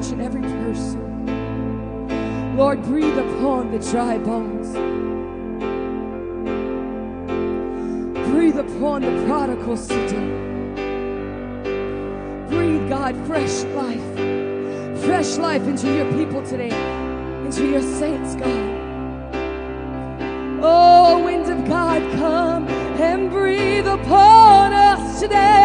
each and every person. Lord, breathe upon the dry bones. Breathe upon the prodigals today. Breathe, God, fresh life. Fresh life into your people today, into your saints, God. Oh, wind of God, come and breathe upon us today.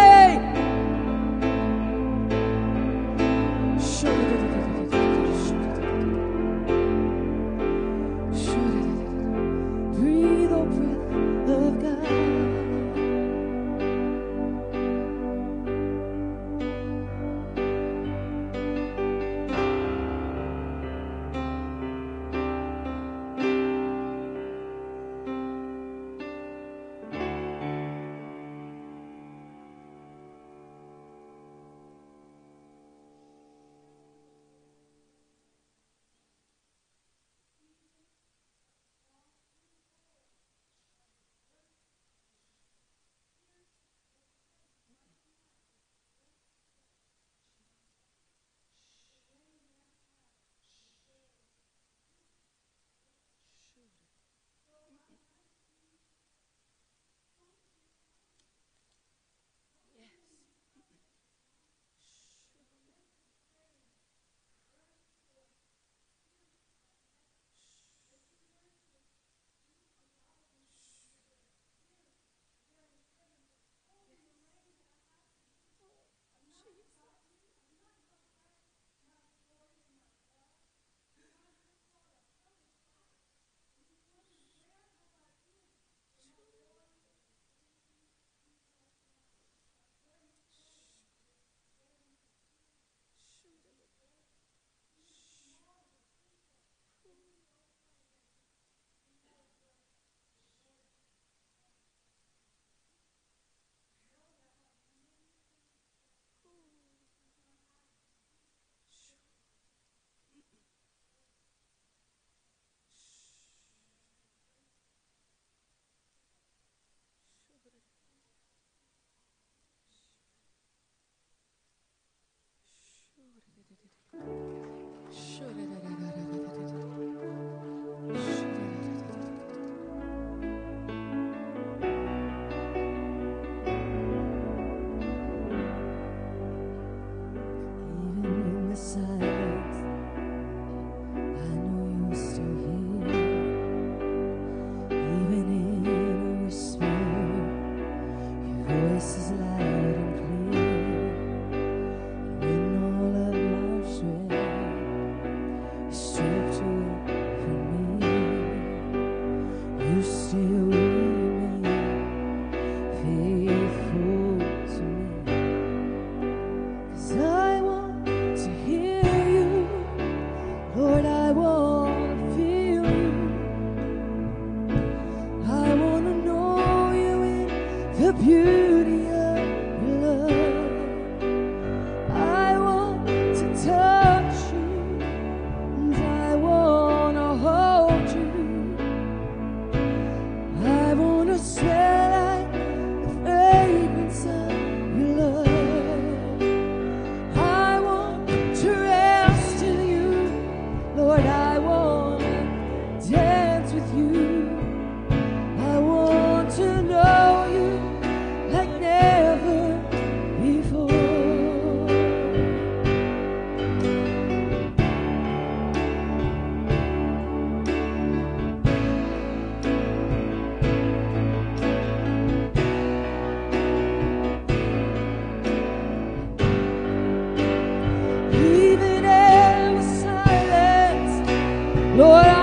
Lord.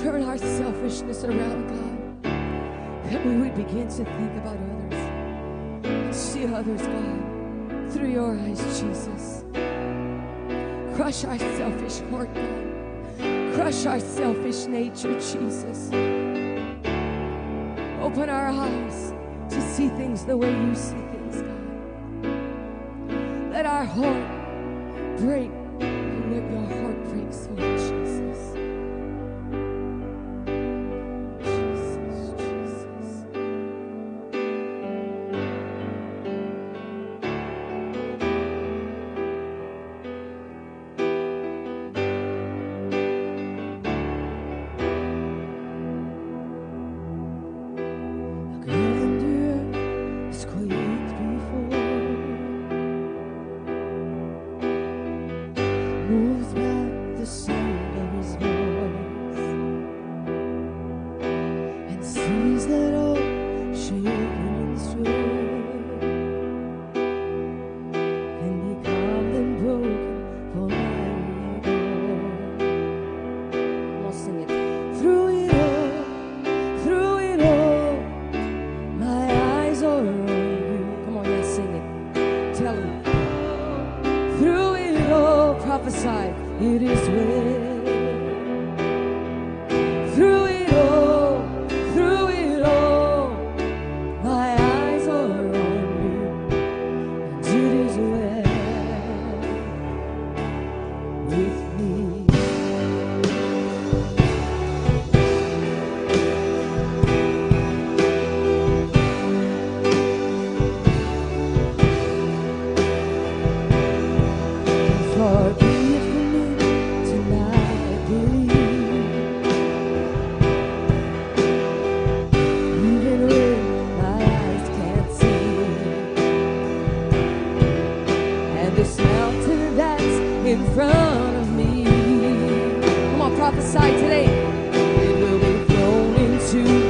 turn our selfishness around, God, that we would begin to think about others see others, God, through your eyes, Jesus. Crush our selfish heart, God. Crush our selfish nature, Jesus. Open our eyes to see things the way you see things, God. Let our heart break It will be thrown into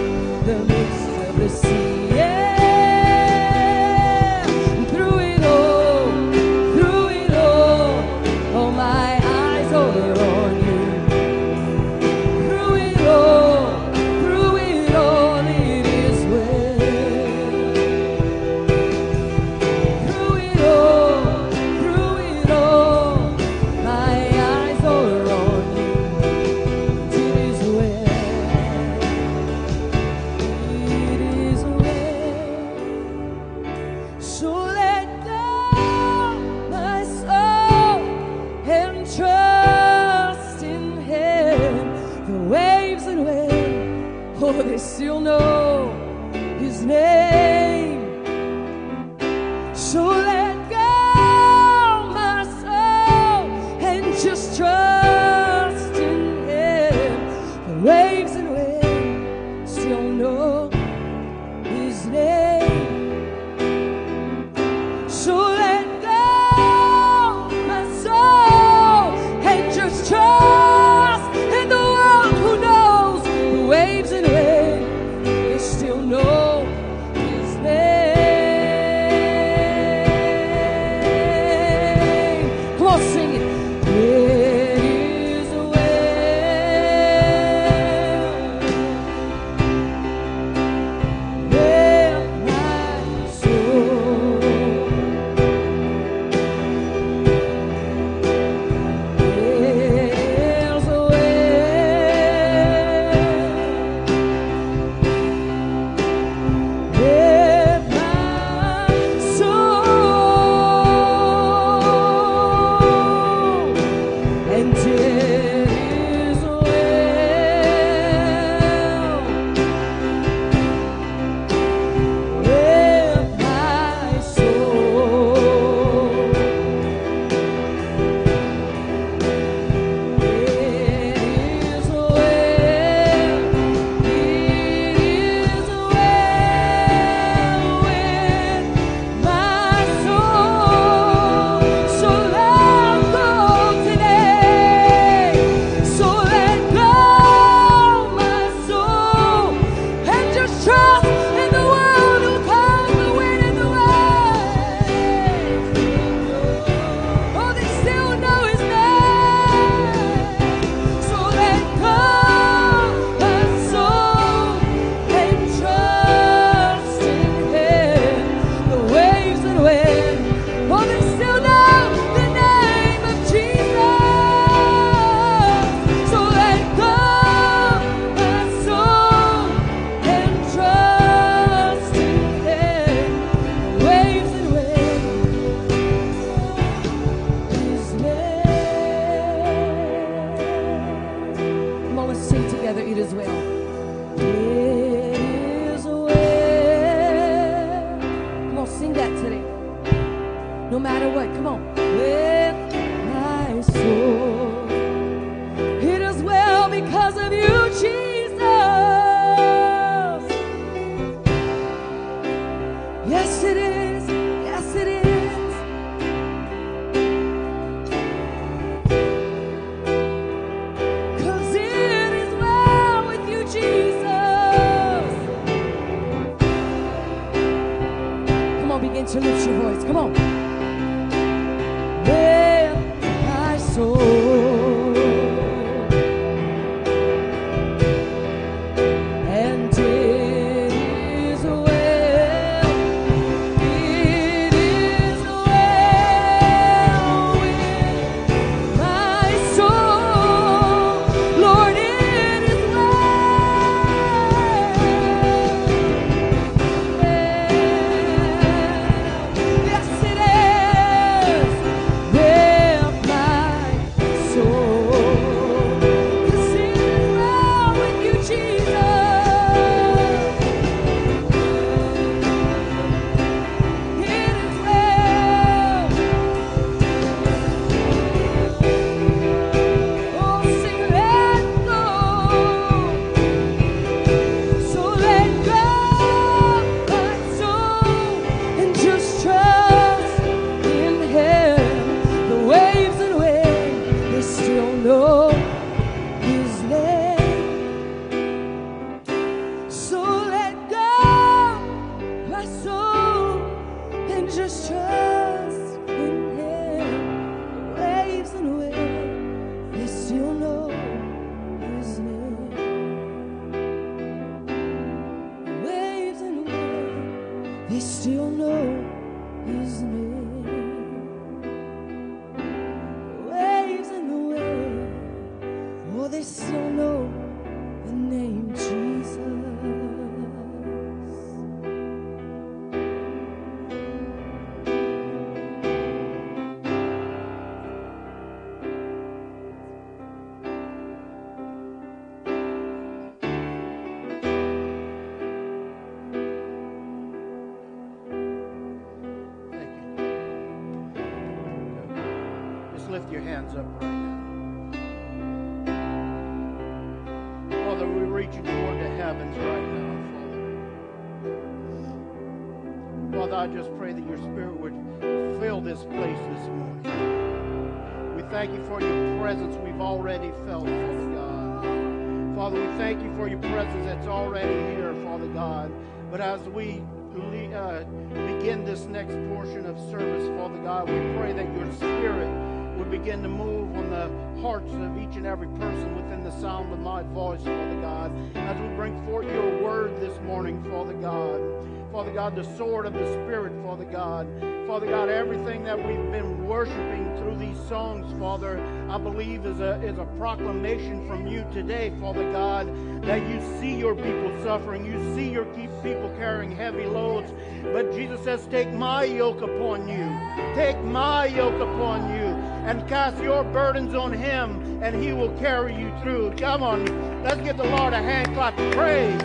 the sword of the Spirit, Father God. Father God, everything that we've been worshiping through these songs, Father, I believe is a, is a proclamation from you today, Father God, that you see your people suffering. You see your people carrying heavy loads. But Jesus says, Take my yoke upon you. Take my yoke upon you and cast your burdens on him, and he will carry you through. Come on, let's give the Lord a hand clap of praise.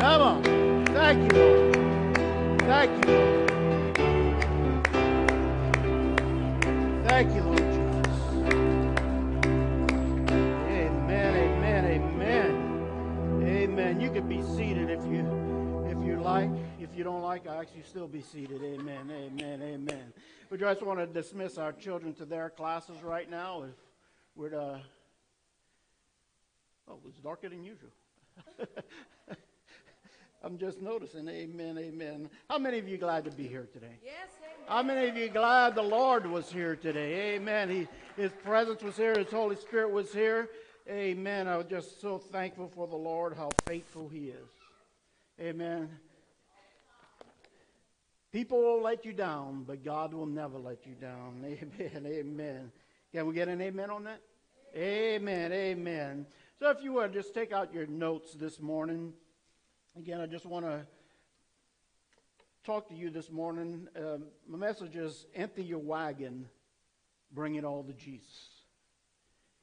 Come on. Thank you, Lord. Thank you, Lord. Thank you, Lord Jesus. Amen, amen, amen. Amen. You can be seated if you if you like. If you don't like, I actually still be seated. Amen, amen, amen. We just want to dismiss our children to their classes right now. If we're to, uh, oh, it's darker than usual. I'm just noticing. Amen, amen. How many of you glad to be here today? Yes, amen. How many of you glad the Lord was here today? Amen. He, his presence was here. His Holy Spirit was here. Amen. I was just so thankful for the Lord, how faithful He is. Amen. People will let you down, but God will never let you down. Amen. Amen. Can we get an amen on that? Amen. Amen. So if you would just take out your notes this morning. Again, I just want to talk to you this morning. Um, my message is empty your wagon, bring it all to Jesus.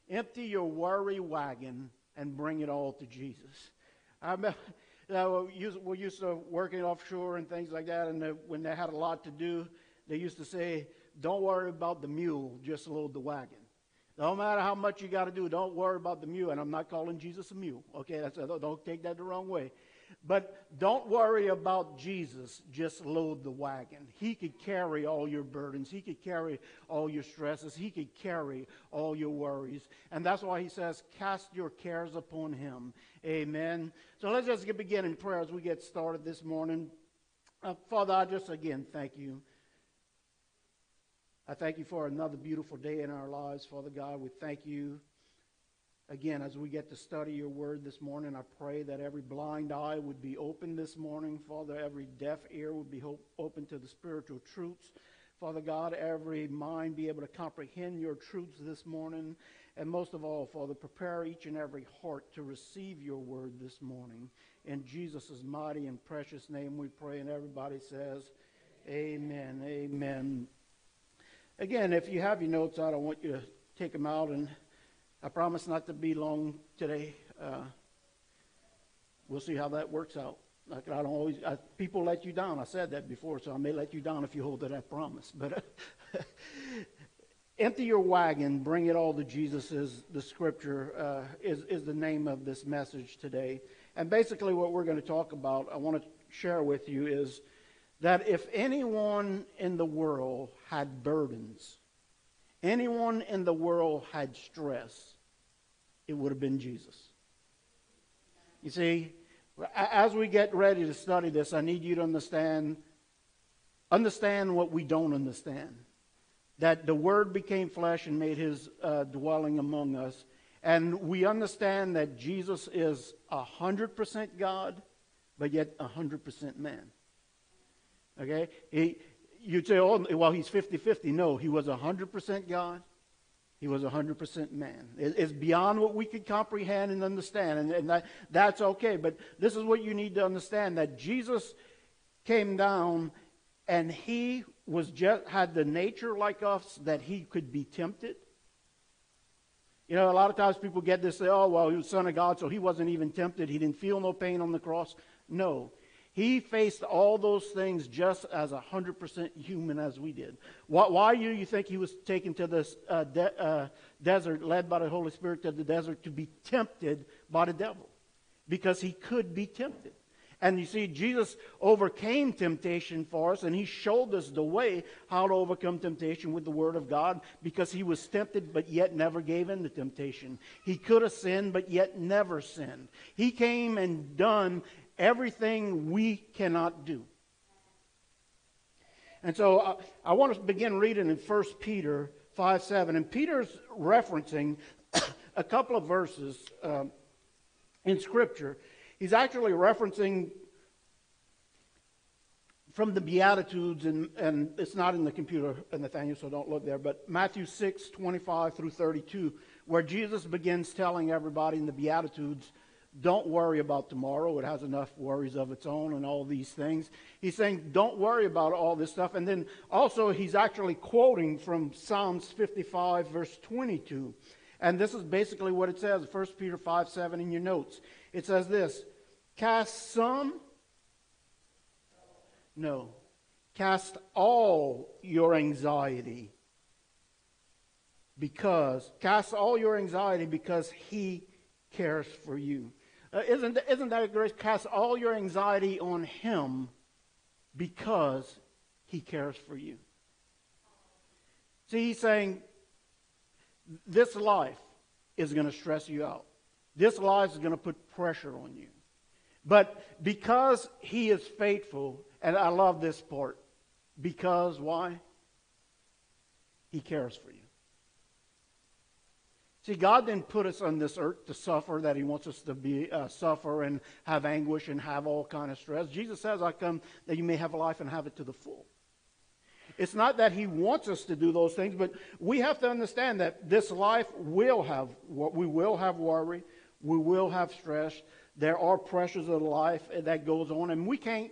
Empty your worry wagon and bring it all to Jesus. I remember, we used to work working offshore and things like that, and when they had a lot to do, they used to say, "Don't worry about the mule, just load the wagon." No matter how much you got to do, don't worry about the mule. And I'm not calling Jesus a mule. Okay, that's, don't take that the wrong way. But don't worry about Jesus. Just load the wagon. He could carry all your burdens. He could carry all your stresses. He could carry all your worries. And that's why he says, cast your cares upon him. Amen. So let's just begin in prayer as we get started this morning. Uh, Father, I just again thank you. I thank you for another beautiful day in our lives, Father God. We thank you Again, as we get to study your word this morning, I pray that every blind eye would be open this morning. Father, every deaf ear would be open to the spiritual truths. Father God, every mind be able to comprehend your truths this morning. And most of all, Father, prepare each and every heart to receive your word this morning. In Jesus' mighty and precious name we pray. And everybody says, Amen. Amen. Again, if you have your notes out, I want you to take them out and I promise not to be long today. Uh, we'll see how that works out. Like I don't always, I, people let you down. I said that before, so I may let you down if you hold to that promise. But uh, empty your wagon, bring it all to Jesus. Is the scripture uh, is is the name of this message today. And basically, what we're going to talk about, I want to share with you is that if anyone in the world had burdens, anyone in the world had stress, it would have been Jesus. You see, as we get ready to study this, I need you to understand understand what we don't understand. That the Word became flesh and made his uh, dwelling among us. And we understand that Jesus is 100% God, but yet 100% man. Okay? He, you'd say, oh, well, he's 50 50. No, he was 100% God. He was 100% man. It's beyond what we could comprehend and understand, and, and that, that's okay. But this is what you need to understand that Jesus came down and he was just had the nature like us that he could be tempted. You know, a lot of times people get this, say, oh, well, he was son of God, so he wasn't even tempted. He didn't feel no pain on the cross. No. He faced all those things just as 100% human as we did. Why, why do you think he was taken to this uh, de- uh, desert, led by the Holy Spirit to the desert to be tempted by the devil? Because he could be tempted. And you see, Jesus overcame temptation for us, and he showed us the way how to overcome temptation with the Word of God because he was tempted but yet never gave in to temptation. He could have sinned but yet never sinned. He came and done everything we cannot do. And so I, uh, I want to begin reading in 1 Peter 5 7. And Peter's referencing a couple of verses um, in Scripture He's actually referencing from the Beatitudes, and, and it's not in the computer, Nathaniel, so don't look there, but Matthew 6, 25 through 32, where Jesus begins telling everybody in the Beatitudes, don't worry about tomorrow. It has enough worries of its own and all these things. He's saying, don't worry about all this stuff. And then also, he's actually quoting from Psalms 55, verse 22. And this is basically what it says, 1 Peter 5, 7 in your notes. It says this Cast some? No. Cast all your anxiety because, cast all your anxiety because He cares for you. Uh, isn't, isn't that a great? Cast all your anxiety on Him because He cares for you. See, He's saying, this life is going to stress you out. This life is going to put pressure on you. But because he is faithful, and I love this part, because why? He cares for you. See, God didn't put us on this earth to suffer, that He wants us to be uh, suffer and have anguish and have all kind of stress. Jesus says, "I come that you may have life and have it to the full." It's not that He wants us to do those things, but we have to understand that this life will have what we will have worry, we will have stress, there are pressures of life that goes on, and we can't.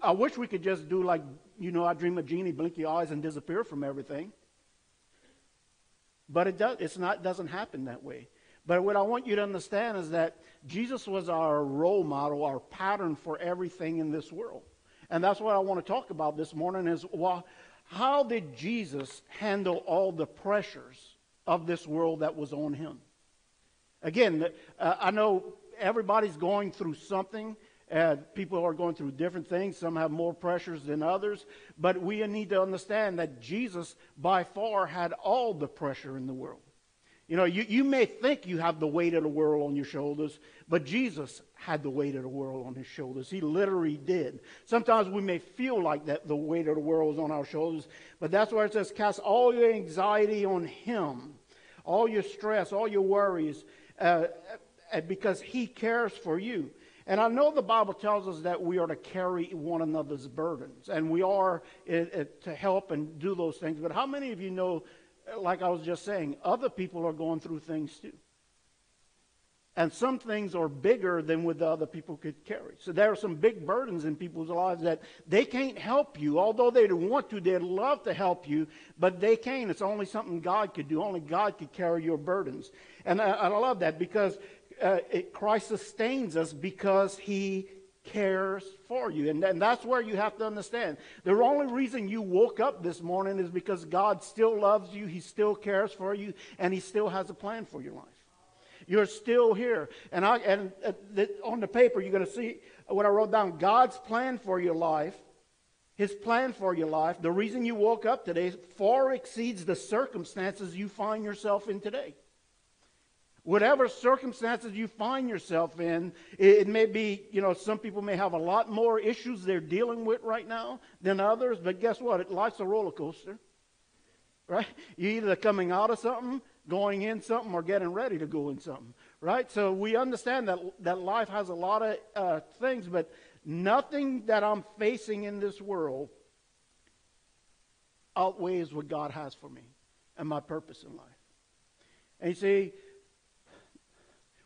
I wish we could just do like you know, I dream of Jeannie, blink your eyes, and disappear from everything. But it does. It's not. Doesn't happen that way. But what I want you to understand is that Jesus was our role model, our pattern for everything in this world, and that's what I want to talk about this morning. Is well, how did Jesus handle all the pressures of this world that was on him? Again, uh, I know everybody's going through something. Uh, people are going through different things. Some have more pressures than others. But we need to understand that Jesus, by far, had all the pressure in the world. You know, you, you may think you have the weight of the world on your shoulders, but Jesus had the weight of the world on his shoulders. He literally did. Sometimes we may feel like that the weight of the world is on our shoulders, but that's why it says, cast all your anxiety on him, all your stress, all your worries. Uh, because he cares for you. And I know the Bible tells us that we are to carry one another's burdens, and we are it, it, to help and do those things. But how many of you know, eh, like I was just saying, other people are going through things too? And some things are bigger than what the other people could carry. So there are some big burdens in people's lives that they can't help you. Although they'd want to, they'd love to help you, but they can't. It's only something God could do. Only God could carry your burdens. And I, I love that because uh, it, Christ sustains us because he cares for you. And, and that's where you have to understand. The only reason you woke up this morning is because God still loves you, he still cares for you, and he still has a plan for your life. You're still here. And, I, and uh, the, on the paper, you're going to see what I wrote down God's plan for your life. His plan for your life, the reason you woke up today, far exceeds the circumstances you find yourself in today. Whatever circumstances you find yourself in, it, may be, you know, some people may have a lot more issues they're dealing with right now than others, but guess what? Life's a roller coaster, right? You're either coming out of something, going in something, or getting ready to go in something, right? So we understand that, that life has a lot of uh, things, but nothing that I'm facing in this world outweighs what God has for me and my purpose in life. And you see,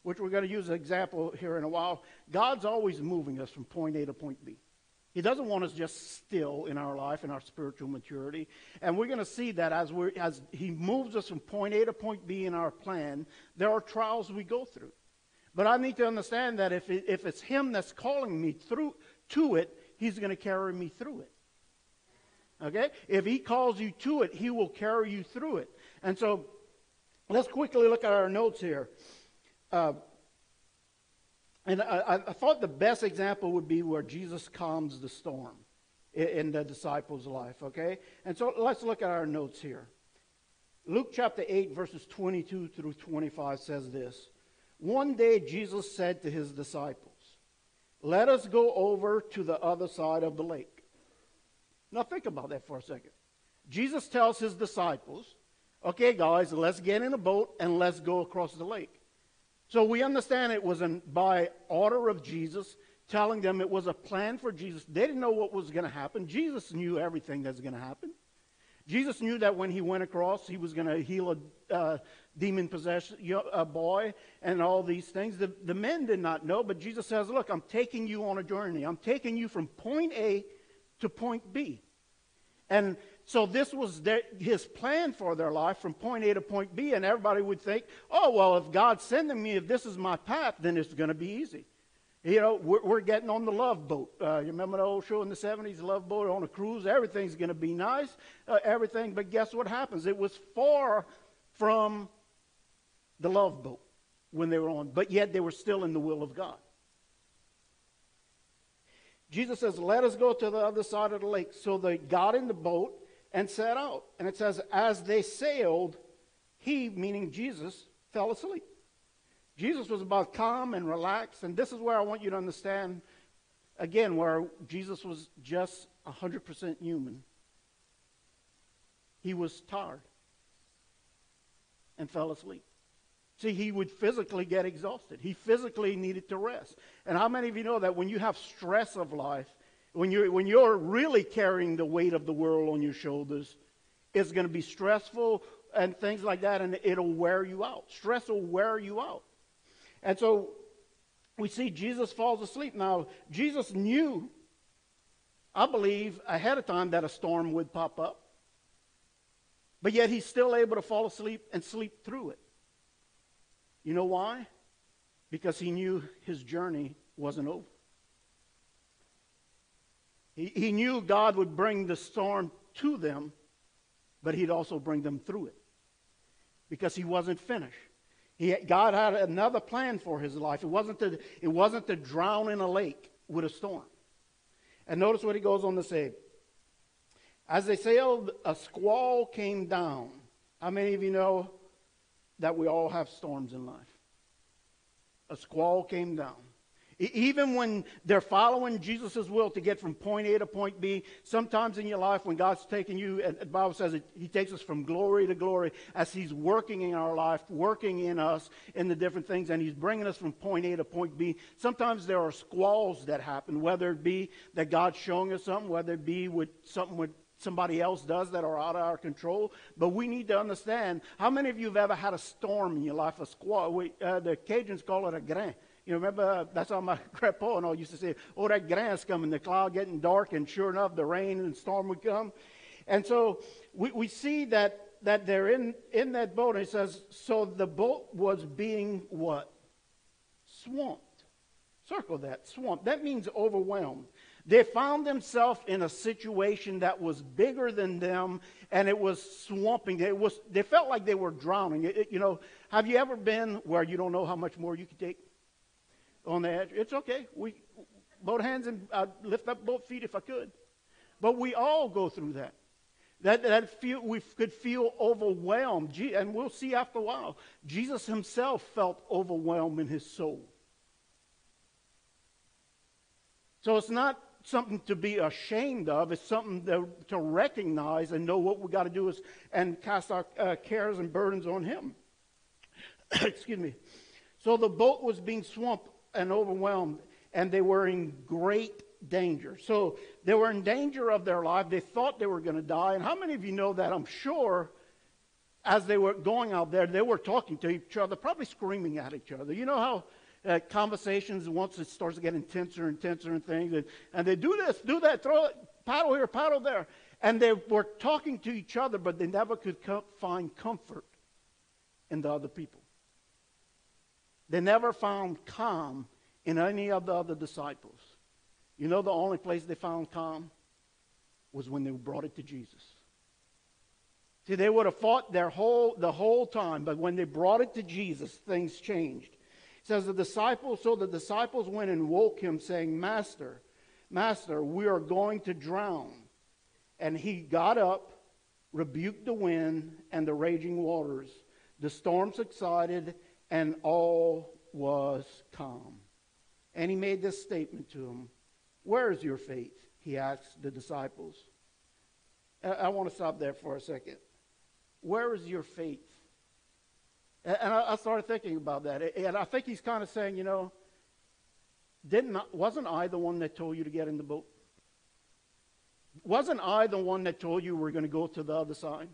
which we're going to use an example here in a while, God's always moving us from point A to point B. He doesn't want us just still in our life, and our spiritual maturity. And we're going to see that as, we as He moves us from point A to point B in our plan, there are trials we go through. But I need to understand that if, it, if it's Him that's calling me through to it, he's going to carry me through it. Okay? If he calls you to it, he will carry you through it. And so let's quickly look at our notes here. Uh, and I, I, thought the best example would be where Jesus calms the storm in, in the disciples' life, okay? And so let's look at our notes here. Luke chapter 8, verses 22 through 25 says this One day Jesus said to his disciples, Let us go over to the other side of the lake. Now think about that for a second. Jesus tells his disciples, Okay, guys, let's get in a boat and let's go across the lake. So we understand it was an, by order of Jesus, telling them it was a plan for Jesus. They didn't know what was going to happen. Jesus knew everything that's going to happen. Jesus knew that when he went across, he was going to heal a uh, demon possessed boy and all these things. The, the men did not know, but Jesus says, Look, I'm taking you on a journey. I'm taking you from point A to point B. And so this was their, his plan for their life from point A to point B. And everybody would think, oh, well, if God's sending me, if this is my path, then it's going to be easy. You know, we're, we're, getting on the love boat. Uh, you remember the old show in the 70s, Love Boat on a cruise? Everything's going to be nice, uh, everything. But guess what happens? It was far from the love boat when they were on, but yet they were still in the will of God. Jesus says, Let us go to the other side of the lake. So they got in the boat and set out. And it says, As they sailed, he, meaning Jesus, fell asleep. Jesus was about calm and relaxed. And this is where I want you to understand, again, where Jesus was just 100% human. He was tired and fell asleep. See, he would physically get exhausted. He physically needed to rest. And how many of you know that when you have stress of life, when you're, when you're really carrying the weight of the world on your shoulders, it's going to be stressful and things like that, and it'll wear you out. Stress will wear you out. And so we see Jesus falls asleep. Now, Jesus knew, I believe, ahead of time that a storm would pop up. But yet he's still able to fall asleep and sleep through it. You know why? Because he knew his journey wasn't over. He, he knew God would bring the storm to them, but he'd also bring them through it because he wasn't finished. He, God had another plan for his life. It wasn't, to, it wasn't to drown in a lake with a storm. And notice what he goes on to say. As they sailed, a squall came down. How many of you know that we all have storms in life. A squall came down. Even when they're following Jesus' will to get from point A to point B, sometimes in your life when God's taking you, and the Bible says it, He takes us from glory to glory as He's working in our life, working in us in the different things, and He's bringing us from point A to point B. Sometimes there are squalls that happen, whether it be that God's showing us something, whether it be with something with somebody else does that are out of our control. But we need to understand how many of you have ever had a storm in your life, a squall? We, uh, the Cajuns call it a grain. You remember, uh, that's how my grandpa and all used to say, oh, that grain's coming, the cloud getting dark, and sure enough, the rain and storm would come. And so we, we see that, that they're in, in that boat, and it says, so the boat was being what? Swamped. Circle that, swamped. That means overwhelmed. They found themselves in a situation that was bigger than them and it was swamping. It was, they felt like they were drowning. It, it, you know, have you ever been where you don't know how much more you can take on the edge? It's okay. We, both hands and I'd lift up both feet if I could. But we all go through that. That, that feel, we could feel overwhelmed. And we'll see after a while. Jesus himself felt overwhelmed in his soul. So it's not something to be ashamed of. It's something to, to recognize and know what we got to do is and cast our uh, cares and burdens on Him. Excuse me. So the boat was being swamped and overwhelmed, and they were in great danger. So they were in danger of their life. They thought they were going to die. And how many of you know that? I'm sure as they were going out there, they were talking to each other, probably screaming at each other. You know how uh, conversations once it starts to get intenser and intenser and things. And, and they do this, do that, throw it, paddle here, paddle there. And they were talking to each other, but they never could co- find comfort in the other people. They never found calm in any of the other disciples. You know the only place they found calm was when they brought it to Jesus. See, they would have fought their whole the whole time, but when they brought it to Jesus, things changed. It says the disciples, so the disciples went and woke him, saying, Master, Master, we are going to drown. And he got up, rebuked the wind and the raging waters. The storm subsided, and all was calm. And he made this statement to them Where is your faith? He asked the disciples. I, want to stop there for a second. Where is your faith? And I, started thinking about that. And I think he's kind of saying, you know, didn't wasn't I the one that told you to get in the boat? Wasn't I the one that told you we're going to go to the other side?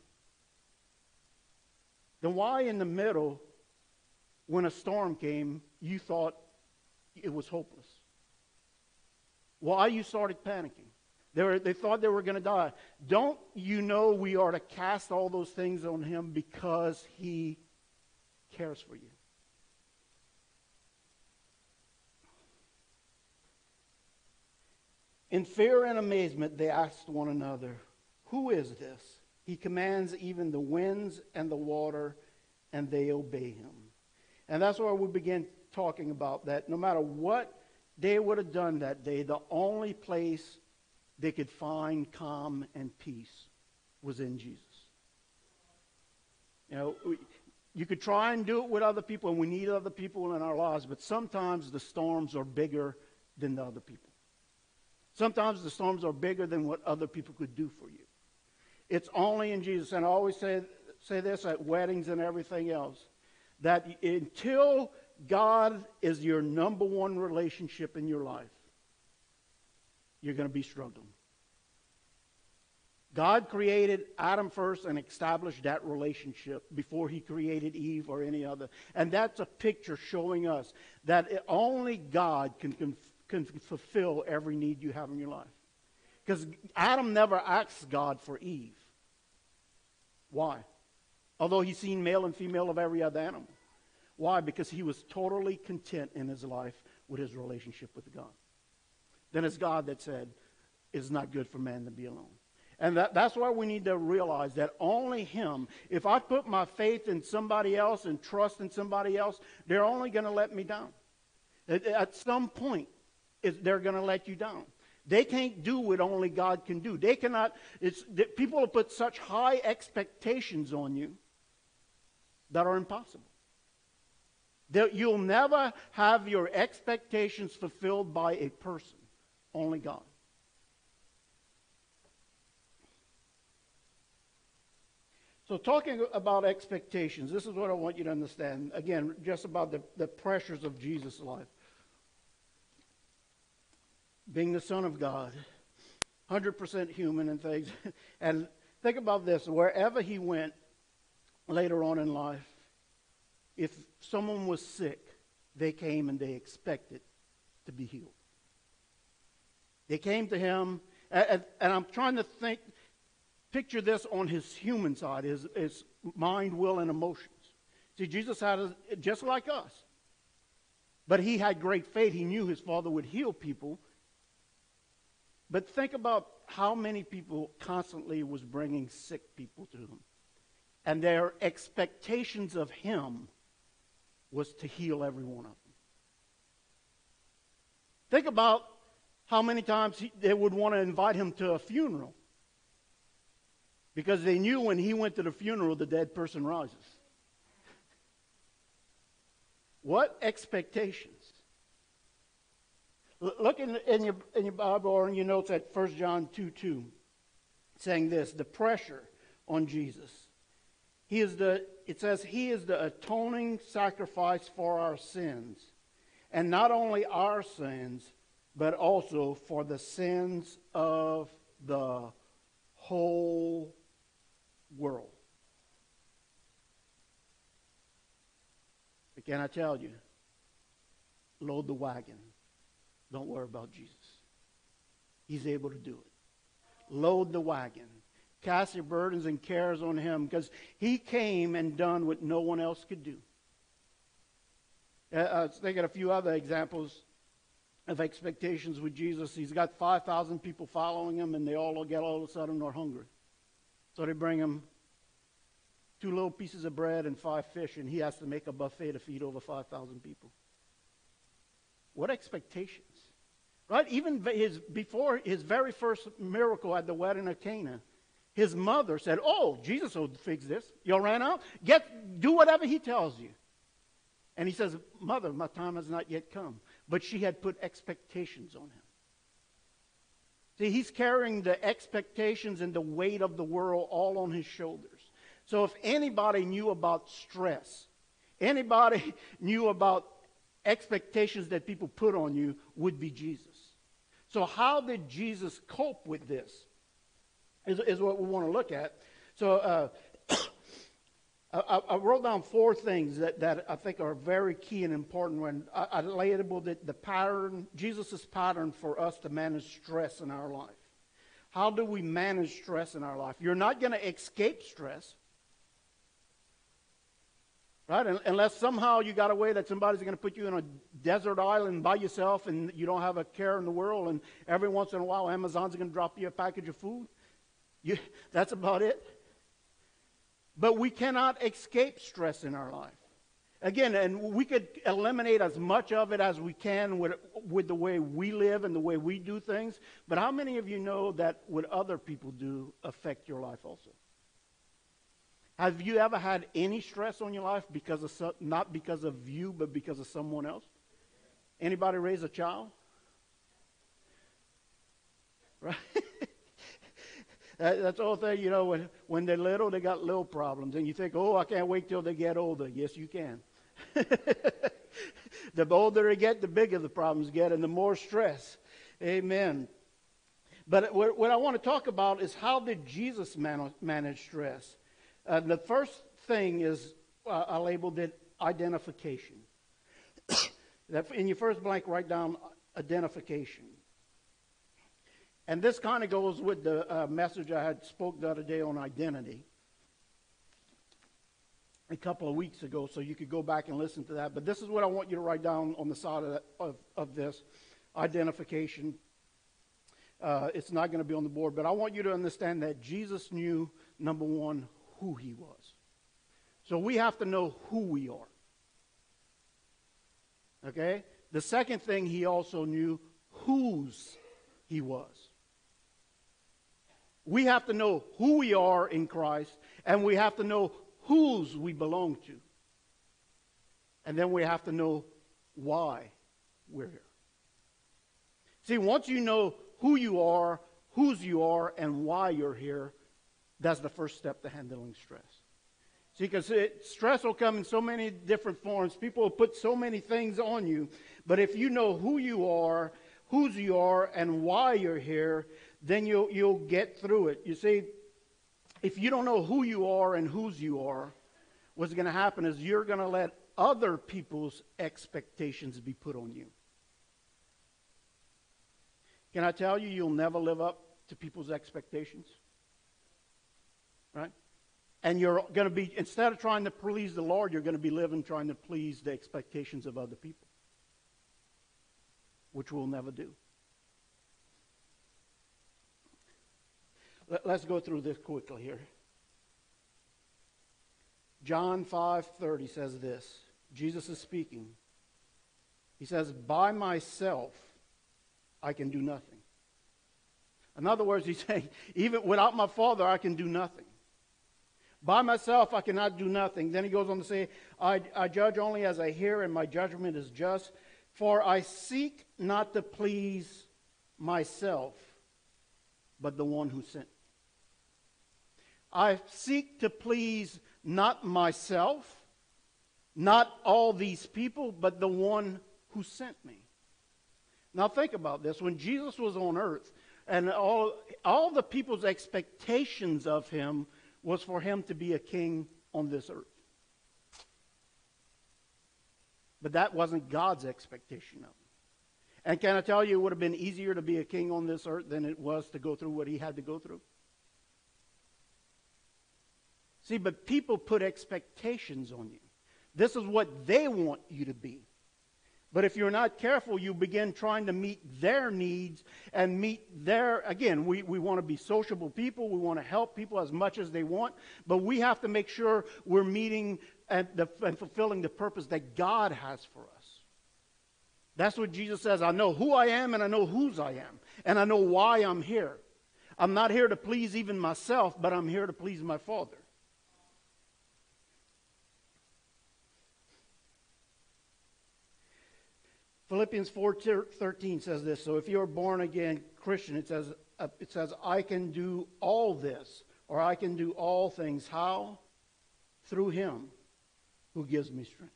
Then why in the middle, when a storm came, you thought it was hopeless? Why you started panicking? They, were, they thought they were going to die. Don't you know we are to cast all those things on him because he cares for you? In fear and amazement, they asked one another, Who is this? He commands even the winds and the water, and they obey him. And that's where we begin talking about that. No matter what they would have done that day, the only place they could find calm and peace was in Jesus. You know, you could try and do it with other people, and we need other people in our lives, but sometimes the storms are bigger than the other people. Sometimes the storms are bigger than what other people could do for you. It's only in Jesus. And I always say, say this at weddings and everything else that until God is your number one relationship in your life, you're going to be struggling. God created Adam first and established that relationship before he created Eve or any other. And that's a picture showing us that only God can, can, can fulfill every need you have in your life. Because Adam never asked God for Eve. Why? Although he's seen male and female of every other animal. Why? Because he was totally content in his life with his relationship with God. Then it's God that said, it's not good for man to be alone. And that, that's why we need to realize that only Him, if I put my faith in somebody else and trust in somebody else, they're only going to let me down. At, at some point, they're going to let you down. They can't do what only God can do. They cannot, it's, people have put such high expectations on you that are impossible. That you'll never have your expectations fulfilled by a person, only God. So, talking about expectations, this is what I want you to understand. Again, just about the, the pressures of Jesus' life. Being the Son of God, 100% human and things. And think about this wherever he went later on in life, if someone was sick, they came and they expected to be healed. They came to him, and, and I'm trying to think, picture this on his human side, his, his mind, will, and emotions. See, Jesus had a, just like us. But he had great faith. He knew his father would heal people. But think about how many people constantly was bringing sick people to him. And their expectations of him was to heal every one of them. Think about how many times he, they would want to invite him to a funeral because they knew when he went to the funeral, the dead person rises. What expectations? Look in, in, your, in your Bible or in your notes at 1 John 2 2, saying this the pressure on Jesus. He is the, it says, He is the atoning sacrifice for our sins. And not only our sins, but also for the sins of the whole world. But can I tell you? Load the wagon. Don't worry about Jesus. He's able to do it. Load the wagon. Cast your burdens and cares on him because he came and done what no one else could do. Uh, I was thinking a few other examples. of expectations with Jesus. He's got 5,000 people following him, and they all get all of a sudden are hungry. So they bring him two little pieces of bread and five fish, and he has to make a buffet to feed over 5,000 people. What expectations? Right? Even his, before his very first miracle at the wedding of Cana, his mother said, Oh, Jesus will fix this. You all ran out? Get, do whatever he tells you. And he says, Mother, my time has not yet come. But she had put expectations on him. See, he's carrying the expectations and the weight of the world all on his shoulders. So if anybody knew about stress, anybody knew about expectations that people put on you, would be Jesus. So, how did Jesus cope with this? Is, is what we want to look at. So, uh, I, I, wrote down four things that, that I think are very key and important when I, I labeled it the pattern, Jesus' pattern for us to manage stress in our life. How do we manage stress in our life? You're not going to escape stress. Right? Unless somehow you got a way that somebody's going to put you in a desert island by yourself and you don't have a care in the world, and every once in a while Amazon's going to drop you a package of food. You, that's about it. But we cannot escape stress in our life. Again, and we could eliminate as much of it as we can with, with the way we live and the way we do things. But how many of you know that what other people do affect your life also? Have you ever had any stress on your life because of not because of you, but because of someone else? Anybody raise a child? Right? That, that's the whole thing, you know, when, when they're little, they got little problems. And you think, oh, I can't wait till they get older. Yes, you can. the older they get, the bigger the problems get and the more stress. Amen. But what, I want to talk about is how did Jesus man, manage stress? Uh, the first thing is uh, I labeled it identification. in your first blank, write down identification. And this kind of goes with the uh, message I had spoke the other day on identity a couple of weeks ago, so you could go back and listen to that. But this is what I want you to write down on the side of, that, of, of, this identification. Uh, it's not going to be on the board, but I want you to understand that Jesus knew, number one, who he was. So we have to know who we are. Okay? The second thing he also knew whose he was. We have to know who we are in Christ, and we have to know whose we belong to. And then we have to know why we're here. See, once you know who you are, whose you are, and why you're here, that's the first step to handling stress. See, because stress will come in so many different forms. People will put so many things on you. But if you know who you are, whose you are, and why you're here, then you'll, you'll get through it. You see, if you don't know who you are and whose you are, what's going to happen is you're going to let other people's expectations be put on you. Can I tell you, you'll never live up to people's expectations? Right? And you're going to be, instead of trying to please the Lord, you're going to be living trying to please the expectations of other people, which we'll never do. Let's go through this quickly here. John 5:30 says this. Jesus is speaking. He says, "By myself I can do nothing." In other words, he's saying, even without my Father, I can do nothing. By myself, I cannot do nothing. Then he goes on to say, I, I judge only as I hear, and my judgment is just. For I seek not to please myself, but the one who sent I seek to please not myself, not all these people, but the one who sent me. Now think about this. When Jesus was on earth, and all, all the people's expectations of him was for him to be a king on this earth. But that wasn't God's expectation of him. And can I tell you, it would have been easier to be a king on this earth than it was to go through what he had to go through? See, but people put expectations on you. This is what they want you to be. But if you're not careful, you begin trying to meet their needs and meet their, again, we, we want to be sociable people. We want to help people as much as they want. But we have to make sure we're meeting and, the, and fulfilling the purpose that God has for us. That's what Jesus says. I know who I am and I know whose I am. And I know why I'm here. I'm not here to please even myself, but I'm here to please my Father. Philippians 4:13 says this. So if you're born again Christian, it says uh, it says I can do all this or I can do all things how? Through him who gives me strength.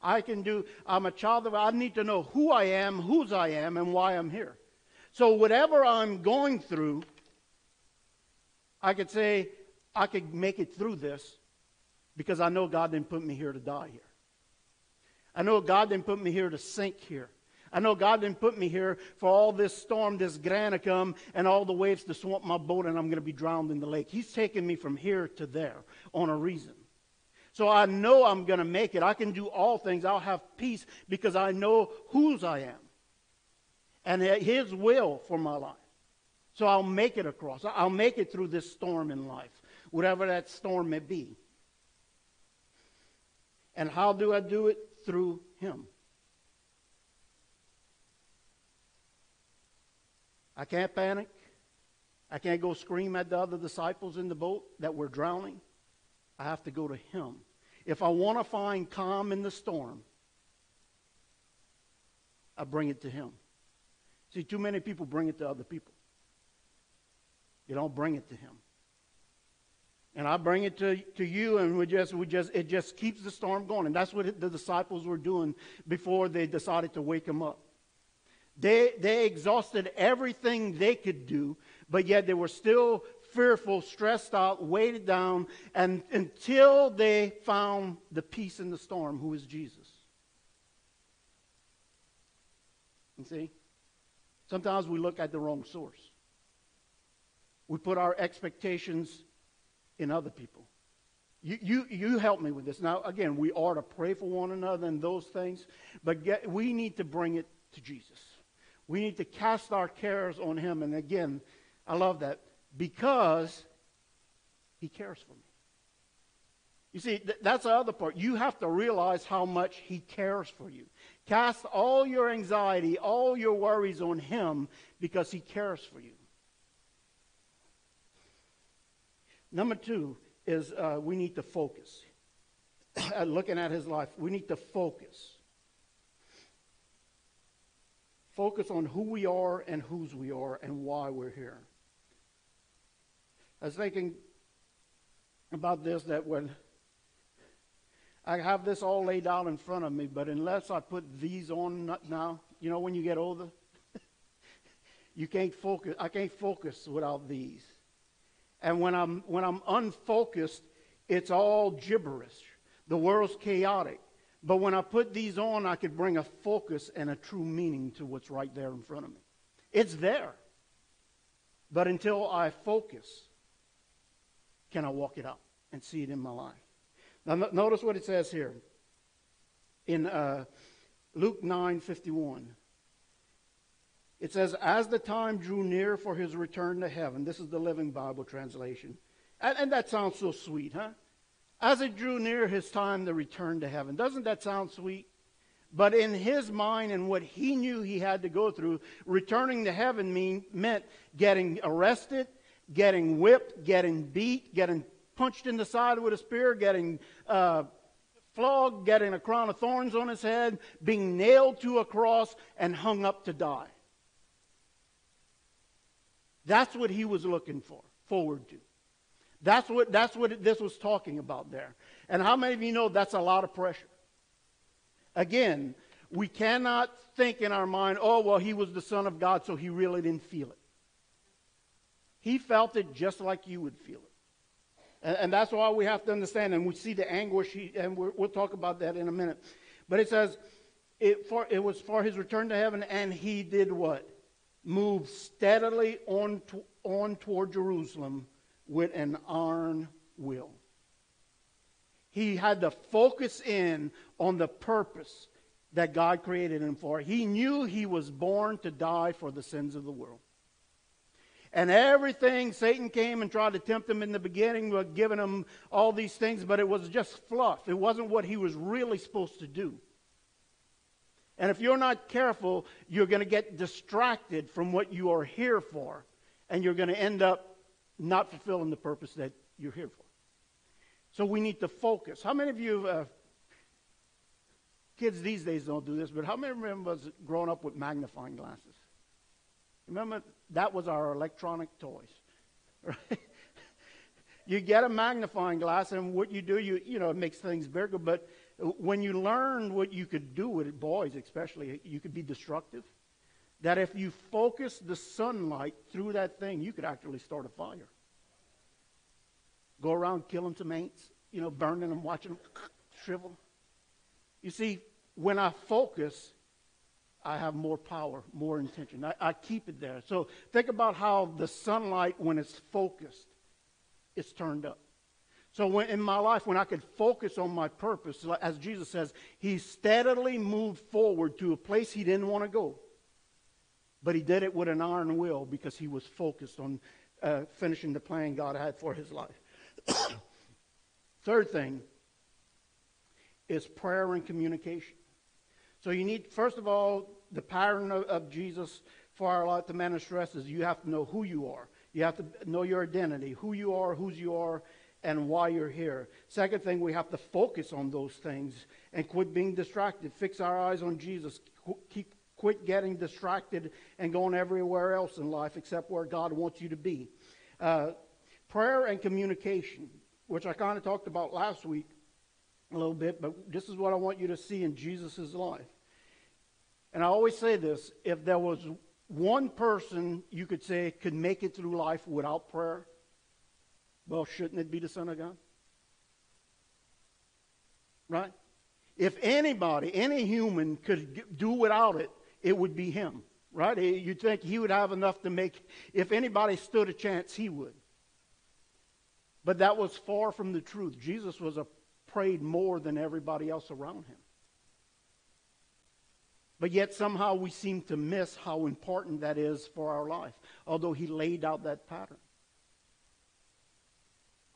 I can do I'm a child of I need to know who I am, whose I am and why I'm here. So whatever I'm going through I could say I could make it through this because I know God didn't put me here to die here. I know God didn't put me here to sink here. I know God didn't put me here for all this storm, this grain to come, and all the waves to swamp my boat, and I'm going to be drowned in the lake. He's taking me from here to there on a reason. So I know I'm going to make it. I can do all things. I'll have peace because I know whose I am and His will for my life. So I'll make it across. I'll make it through this storm in life, whatever that storm may be. And how do I do it? Through him. I can't panic. I can't go scream at the other disciples in the boat that were drowning. I have to go to him. If I want to find calm in the storm, I bring it to him. See, too many people bring it to other people. You don't bring it to him. And I bring it to, to you, and we just, we just, it just keeps the storm going. And that's what the disciples were doing before they decided to wake him up. They, they exhausted everything they could do, but yet they were still fearful, stressed out, weighted down, and until they found the peace in the storm, who is Jesus. You see? Sometimes we look at the wrong source. We put our expectations in other people. You, you, you help me with this. Now, again, we are to pray for one another and those things, but get, we need to bring it to Jesus. We need to cast our cares on Him. And again, I love that because He cares for me. You see, th- that's the other part. You have to realize how much He cares for you. Cast all your anxiety, all your worries on Him because He cares for you. Number two is uh, we need to focus. Looking at his life, we need to focus. Focus on who we are and whose we are and why we're here. I was thinking about this that when I have this all laid out in front of me, but unless I put these on now, you know, when you get older, you can't focus. I can't focus without these. And when I'm, when I'm unfocused, it's all gibberish. The world's chaotic. But when I put these on, I could bring a focus and a true meaning to what's right there in front of me. It's there. But until I focus, can I walk it out and see it in my life? Now, notice what it says here in uh, Luke 9 51. It says, As the time drew near for his return to heaven, this is the Living Bible translation. And, and, that sounds so sweet, huh? As it drew near his time to return to heaven. Doesn't that sound sweet? But in his mind and what he knew he had to go through, returning to heaven mean, meant getting arrested, getting whipped, getting beat, getting punched in the side with a spear, getting uh, flogged, getting a crown of thorns on his head, being nailed to a cross, and hung up to die. That's what he was looking for, forward to. That's what, that's what this was talking about there. And how many of you know that's a lot of pressure? Again, we cannot think in our mind, oh, well, he was the Son of God, so he really didn't feel it. He felt it just like you would feel it. And, and that's why we have to understand, and we see the anguish, he, and we will talk about that in a minute. But it says, it, for, it was for his return to heaven, and he did what? Moved steadily on, to, on toward Jerusalem with an iron will. He had to focus in on the purpose that God created him for. He knew he was born to die for the sins of the world. And everything, Satan came and tried to tempt him in the beginning, giving him all these things, but it was just fluff. It wasn't what he was really supposed to do. And if you're not careful, you're going to get distracted from what you are here for, and you're going to end up not fulfilling the purpose that you're here for. So we need to focus. How many of you, uh, kids these days don't do this, but how many remember us growing up with magnifying glasses? Remember, that was our electronic toys. Right? you get a magnifying glass, and what you do, you, you know, it makes things bigger, but when you learn what you could do with it, boys especially, you could be destructive. That if you focus the sunlight through that thing, you could actually start a fire. Go around killing some ants, you know, burning them, watching them shrivel. You see, when I focus, I have more power, more intention. I, I, keep it there. So think about how the sunlight, when it's focused, it's turned up. So when, in my life, when I could focus on my purpose, as Jesus says, he steadily moved forward to a place he didn't want to go. But he did it with an iron will because he was focused on uh, finishing the plan God had for his life. Third thing is prayer and communication. So you need, first of all, the pattern of, of Jesus for our life. The man of stress is you have to know who you are. You have to know your identity, who you are, whose you are, and why you're here. Second thing, we have to focus on those things and quit being distracted. Fix our eyes on Jesus. Keep, quit getting distracted and going everywhere else in life except where God wants you to be. Uh, prayer and communication, which I kind of talked about last week a little bit, but this is what I want you to see in Jesus' life. And I always say this if there was one person you could say could make it through life without prayer, well, shouldn't it be the Son of God? Right? If anybody, any human could do without it, it would be him. Right? Eh, you'd think he would have enough to make, if anybody stood a chance, he would. But that was far from the truth. Jesus was a prayed more than everybody else around him. But yet somehow we seem to miss how important that is for our life, although he laid out that pattern.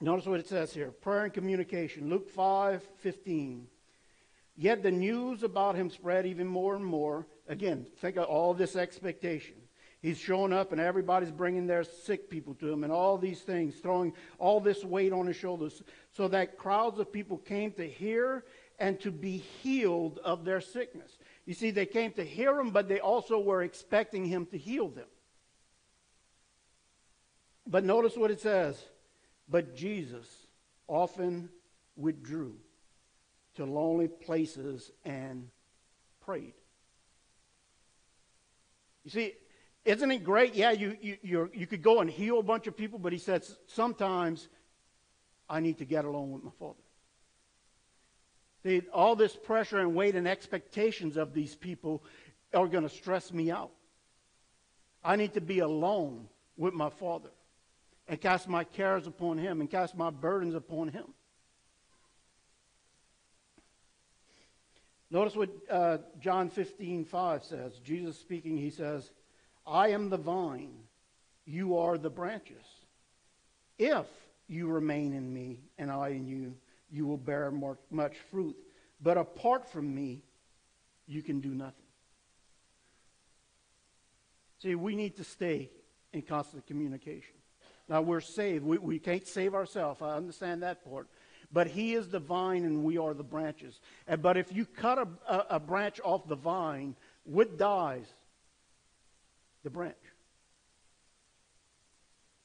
Notice what it says here prayer and communication. Luke 5 15. Yet the news about him spread even more and more. Again, think of all this expectation. He's showing up and everybody's bringing their sick people to him and all these things, throwing all this weight on his shoulders so that crowds of people came to hear and to be healed of their sickness. You see, they came to hear him, but they also were expecting him to heal them. But notice what it says. But Jesus often withdrew to lonely places and prayed. You see, isn't it great? Yeah, you, you, you could go and heal a bunch of people, but he says, sometimes I need to get along with my Father. all this pressure and weight and expectations of these people are going to stress me out. I need to be alone with my Father and cast my cares upon Him and cast my burdens upon Him. Notice what uh, John 15, 5 says. Jesus speaking, he says, I am the vine, you are the branches. If you remain in me and I in you, you will bear more, much fruit. But apart from me, you can do nothing. See, we need to stay in constant communication. Now, we're saved. We, we can't save ourselves. I understand that part. But He is the vine and we are the branches. But if you cut a, a, a branch off the vine, what dies? the branch.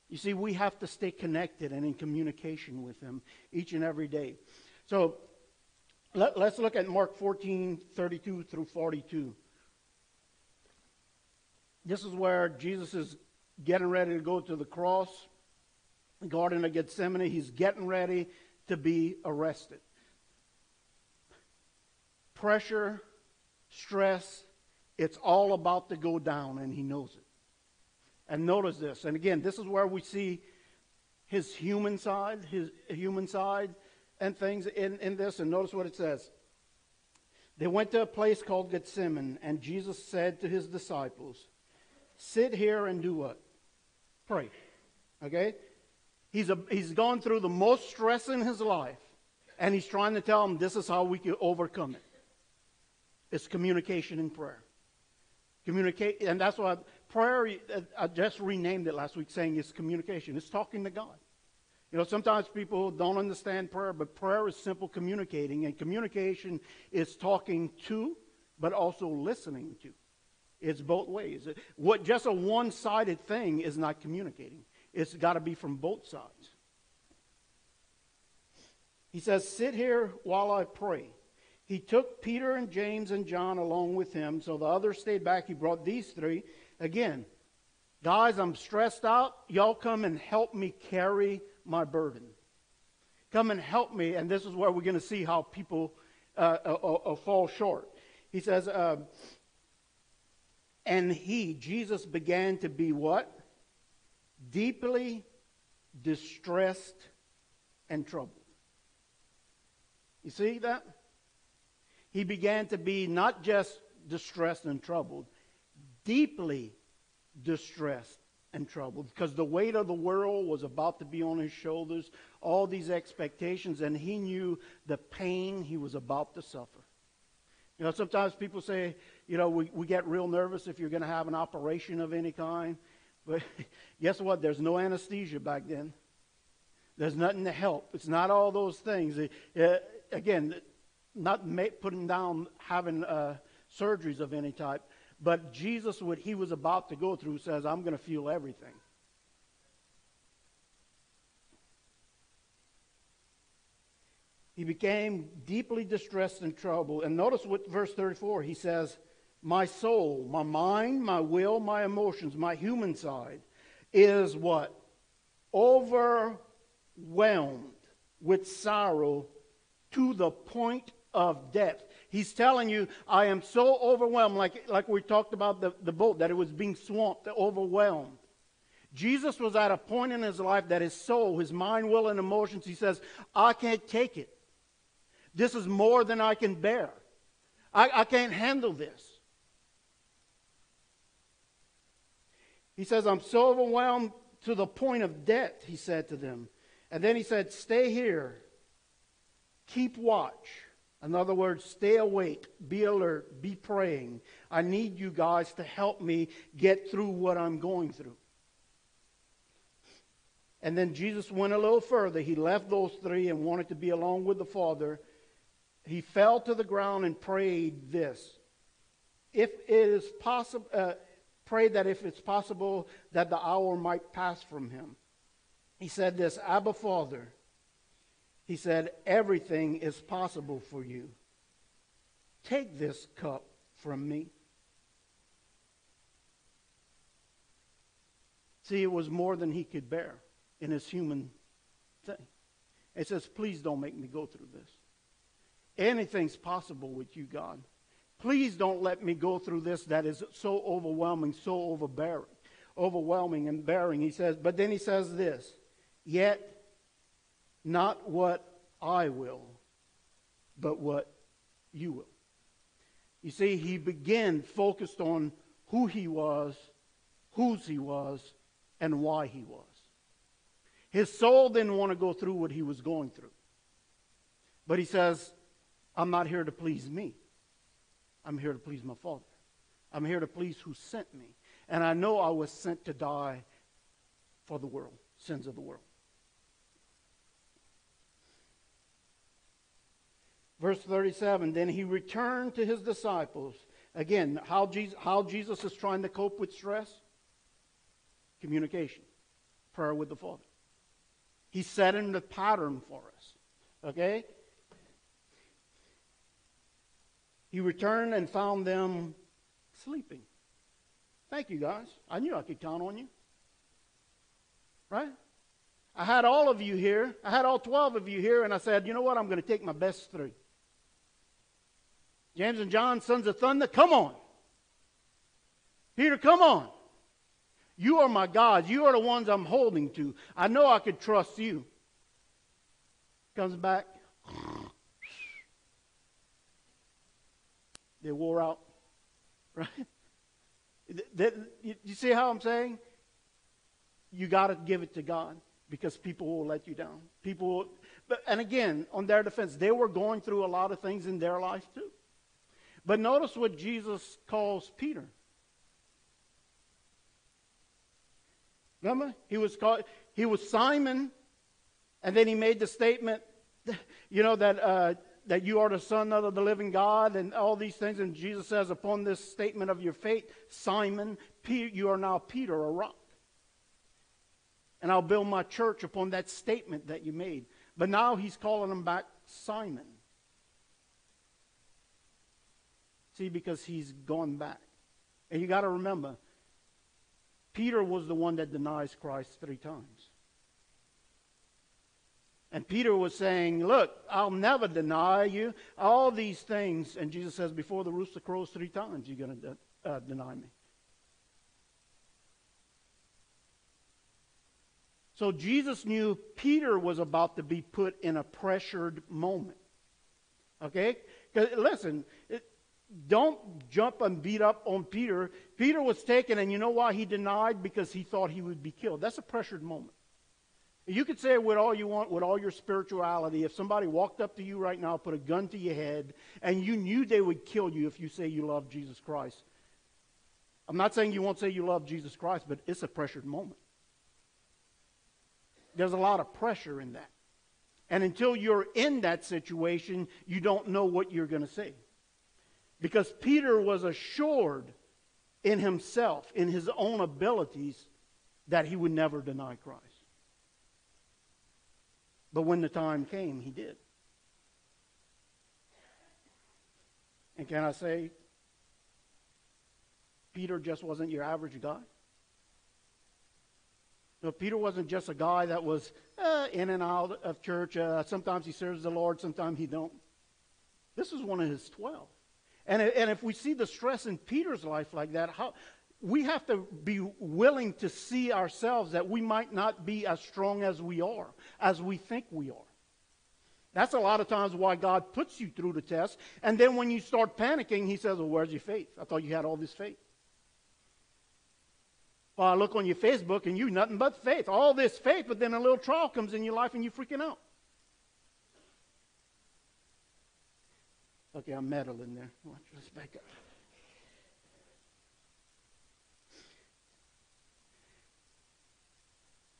You see, we have to stay connected and in communication with Him each and every day. So let, us look at Mark 14 32 through 42. This is where Jesus is getting ready to go to the cross, Garden of Gethsemane. He's getting ready to be arrested. Pressure, stress, it's all about to go down, and he knows it. And notice this. And again, this is where we see his human side, his human side and things in, in this. And notice what it says. They went to a place called Gethsemane, and Jesus said to his disciples, Sit here and do what? Pray. Okay? He's, a, he's gone through the most stress in his life, and he's trying to tell them this is how we can overcome it. It's communication and prayer. Communicate, and that's why prayer, I just renamed it last week, saying it's communication. It's talking to God. You know, sometimes people don't understand prayer, but prayer is simple communicating, and communication is talking to, but also listening to. It's both ways. What just a one-sided thing is not communicating. It's got to be from both sides. He says, "Sit here while I pray." He took Peter and James and John along with him, so the others stayed back. He brought these three. Again, guys, I'm stressed out. Y'all come and help me carry my burden. Come and help me. And this is where we're going to see how people uh, uh, uh, uh, fall short. He says, uh, and he, Jesus, began to be what? Deeply distressed and troubled. You see that? He began to be not just distressed and troubled, deeply distressed and troubled because the weight of the world was about to be on his shoulders, all these expectations, and he knew the pain he was about to suffer. You know, sometimes people say, you know, we, we get real nervous if you're going to have an operation of any kind. But guess what? There's no anesthesia back then. There's nothing to help. It's not all those things. Uh, again, not putting down having uh, surgeries of any type. But Jesus, what he was about to go through, says, I'm going to feel everything. He became deeply distressed and troubled. And notice what verse 34 he says, My soul, my mind, my will, my emotions, my human side is what? Overwhelmed with sorrow to the point of death. He's telling you, I am so overwhelmed, like, like we talked about the, the boat, that it was being swamped, overwhelmed. Jesus was at a point in his life that his soul, his mind, will, and emotions, he says, I can't take it. This is more than I can bear. I, I can't handle this. He says, I'm so overwhelmed to the point of death, he said to them. And then he said, Stay here, keep watch. In other words, stay awake, be alert, be praying. I need you guys to help me get through what I'm going through. And then Jesus went a little further. He left those three and wanted to be alone with the Father. He fell to the ground and prayed this. If it is possible, uh, pray that if it's possible that the hour might pass from him. He said this, Abba Father, he said, Everything is possible for you. Take this cup from me. See, it was more than he could bear in his human thing. It says, Please don't make me go through this. Anything's possible with you, God. Please don't let me go through this that is so overwhelming, so overbearing, overwhelming and bearing. He says, but then he says this, yet not what I will, but what you will. You see, he began focused on who he was, whose he was, and why he was. His soul didn't want to go through what he was going through. But he says, I'm not here to please me. I'm here to please my Father. I'm here to please who sent me. And I know I was sent to die for the world, sins of the world. Verse 37 Then he returned to his disciples. Again, how Jesus, how Jesus is trying to cope with stress? Communication, prayer with the Father. He's setting the pattern for us. Okay? He returned and found them sleeping. Thank you, guys. I knew I could count on you. Right? I had all of you here. I had all 12 of you here, and I said, you know what? I'm going to take my best three. James and John, sons of thunder, come on. Peter, come on. You are my gods. You are the ones I'm holding to. I know I could trust you. Comes back. They wore out. Right? You see how I'm saying? You got to give it to God because people will let you down. People, will, but, and again, on their defense, they were going through a lot of things in their life too. But notice what Jesus calls Peter. Remember? He was called, he was Simon, and then he made the statement, you know, that, uh, that you are the son of the living God and all these things. And Jesus says, upon this statement of your faith, Simon, you are now Peter, a rock. And I'll build my church upon that statement that you made. But now he's calling him back Simon. See, because he's gone back. And you got to remember, Peter was the one that denies Christ three times. And Peter was saying, Look, I'll never deny you. All these things. And Jesus says, Before the rooster crows three times, you're going to de- uh, deny me. So Jesus knew Peter was about to be put in a pressured moment. Okay? Listen, it, don't jump and beat up on Peter. Peter was taken, and you know why he denied? Because he thought he would be killed. That's a pressured moment. You could say it with all you want, with all your spirituality, if somebody walked up to you right now, put a gun to your head, and you knew they would kill you if you say you love Jesus Christ. I'm not saying you won't say you love Jesus Christ, but it's a pressured moment. There's a lot of pressure in that. And until you're in that situation, you don't know what you're going to say. Because Peter was assured in himself, in his own abilities, that he would never deny Christ. But when the time came, he did. And can I say, Peter just wasn't your average guy? No, Peter wasn't just a guy that was uh, in and out of church. Uh, sometimes he serves the Lord, sometimes he don't. This was one of his twelve. And, and if we see the stress in Peter's life like that, how, we have to be willing to see ourselves that we might not be as strong as we are, as we think we are. That's a lot of times why God puts you through the test. And then when you start panicking, He says, Well, where's your faith? I thought you had all this faith. Well, I look on your Facebook and you nothing but faith. All this faith, but then a little trial comes in your life and you're freaking out. Okay, I'm meddling there. Let's back up.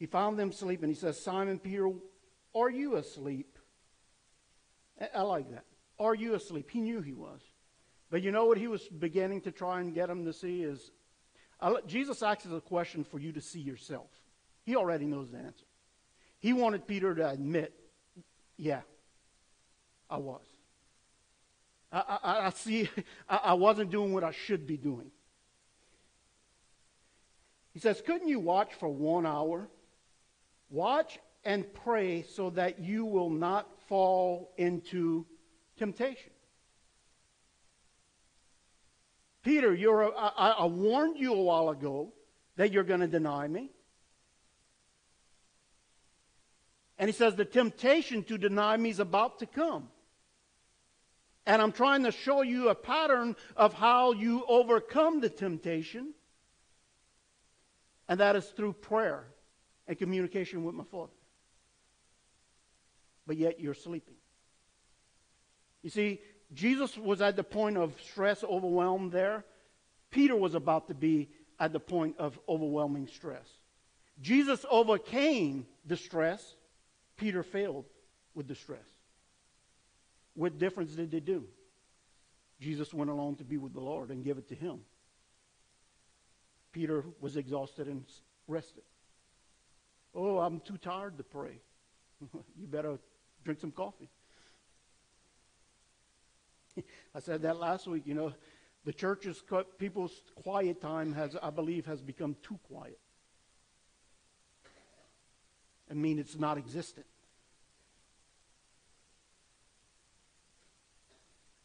He found them sleeping. He says, Simon Peter, are you asleep? I like that. Are you asleep? He knew he was. But you know what he was beginning to try and get him to see is Jesus asks a question for you to see yourself. He already knows the answer. He wanted Peter to admit, yeah, I was. I, I, I see, I, I wasn't doing what I should be doing. He says, Couldn't you watch for one hour? Watch and pray so that you will not fall into temptation. Peter, you're a, I, I warned you a while ago that you're going to deny me. And he says, The temptation to deny me is about to come. And I'm trying to show you a pattern of how you overcome the temptation. And that is through prayer and communication with my Father. But yet you're sleeping. You see, Jesus was at the point of stress, overwhelmed there. Peter was about to be at the point of overwhelming stress. Jesus overcame the stress. Peter failed with the stress. What difference did they do? Jesus went along to be with the Lord and give it to him. Peter was exhausted and rested. Oh, I'm too tired to pray. you better drink some coffee. I said that last week, you know, the church's people's quiet time has, I believe, has become too quiet. I mean, it's not existent.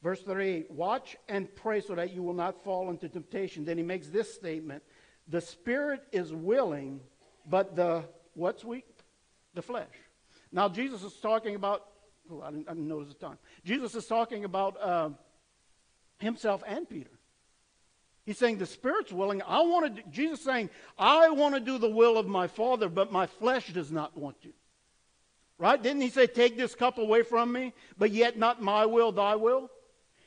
Verse 38 Watch and pray so that you will not fall into temptation. Then he makes this statement The spirit is willing, but the, what's weak? The flesh. Now, Jesus is talking about, oh, I didn't, I didn't notice the time. Jesus is talking about uh, himself and Peter. He's saying the spirit's willing. I want to. Jesus saying, I want to do the will of my Father, but my flesh does not want to. Right? Didn't he say, Take this cup away from me, but yet not my will, thy will?